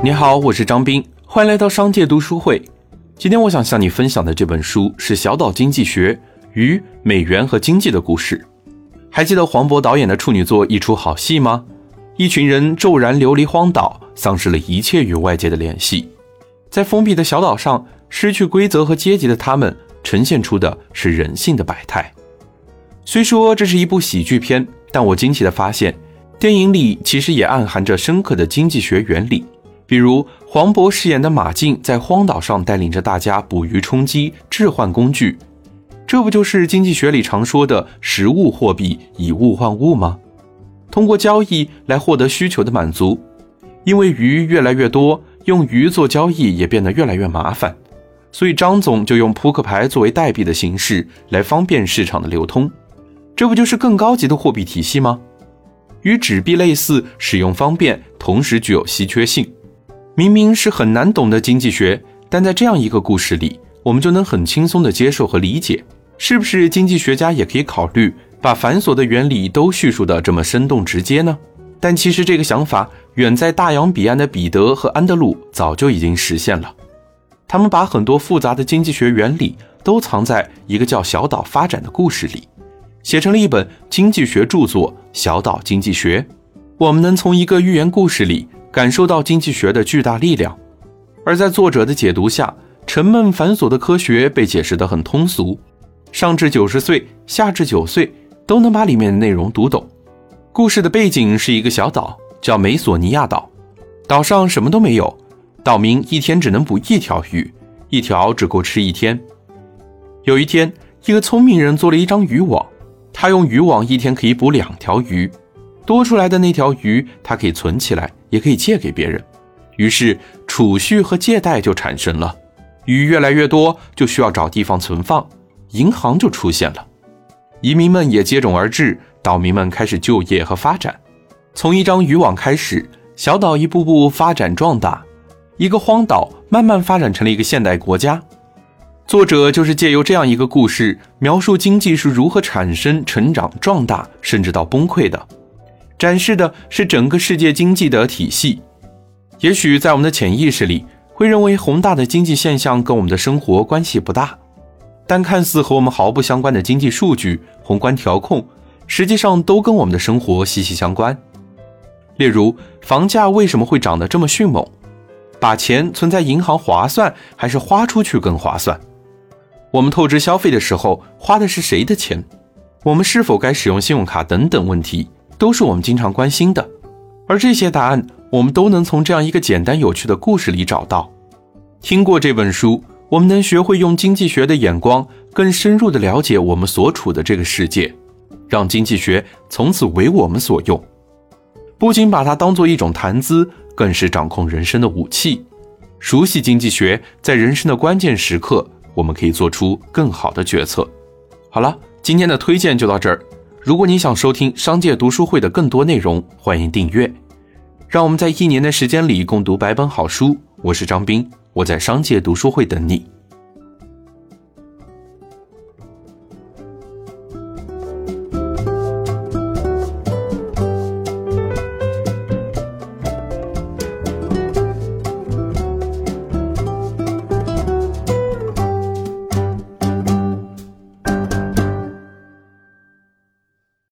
你好，我是张斌，欢迎来到商界读书会。今天我想向你分享的这本书是《小岛经济学：与、美元和经济的故事》。还记得黄渤导演的处女作《一出好戏》吗？一群人骤然流离荒岛，丧失了一切与外界的联系，在封闭的小岛上，失去规则和阶级的他们，呈现出的是人性的百态。虽说这是一部喜剧片，但我惊奇地发现，电影里其实也暗含着深刻的经济学原理。比如黄渤饰演的马竞在荒岛上带领着大家捕鱼充饥，置换工具，这不就是经济学里常说的实物货币以物换物吗？通过交易来获得需求的满足。因为鱼越来越多，用鱼做交易也变得越来越麻烦，所以张总就用扑克牌作为代币的形式来方便市场的流通。这不就是更高级的货币体系吗？与纸币类似，使用方便，同时具有稀缺性。明明是很难懂的经济学，但在这样一个故事里，我们就能很轻松地接受和理解。是不是经济学家也可以考虑把繁琐的原理都叙述的这么生动直接呢？但其实这个想法远在大洋彼岸的彼得和安德鲁早就已经实现了。他们把很多复杂的经济学原理都藏在一个叫《小岛发展》的故事里，写成了一本经济学著作《小岛经济学》。我们能从一个寓言故事里。感受到经济学的巨大力量，而在作者的解读下，沉闷繁琐的科学被解释得很通俗，上至九十岁，下至九岁都能把里面的内容读懂。故事的背景是一个小岛，叫美索尼亚岛，岛上什么都没有，岛民一天只能捕一条鱼，一条只够吃一天。有一天，一个聪明人做了一张渔网，他用渔网一天可以捕两条鱼。多出来的那条鱼，他可以存起来，也可以借给别人，于是储蓄和借贷就产生了。鱼越来越多，就需要找地方存放，银行就出现了。移民们也接踵而至，岛民们开始就业和发展。从一张渔网开始，小岛一步步发展壮大，一个荒岛慢慢发展成了一个现代国家。作者就是借由这样一个故事，描述经济是如何产生、成长、壮大，甚至到崩溃的。展示的是整个世界经济的体系。也许在我们的潜意识里，会认为宏大的经济现象跟我们的生活关系不大，但看似和我们毫不相关的经济数据、宏观调控，实际上都跟我们的生活息息相关。例如，房价为什么会涨得这么迅猛？把钱存在银行划算，还是花出去更划算？我们透支消费的时候，花的是谁的钱？我们是否该使用信用卡？等等问题。都是我们经常关心的，而这些答案，我们都能从这样一个简单有趣的故事里找到。听过这本书，我们能学会用经济学的眼光，更深入的了解我们所处的这个世界，让经济学从此为我们所用。不仅把它当做一种谈资，更是掌控人生的武器。熟悉经济学，在人生的关键时刻，我们可以做出更好的决策。好了，今天的推荐就到这儿。如果你想收听商界读书会的更多内容，欢迎订阅。让我们在一年的时间里共读百本好书。我是张斌，我在商界读书会等你。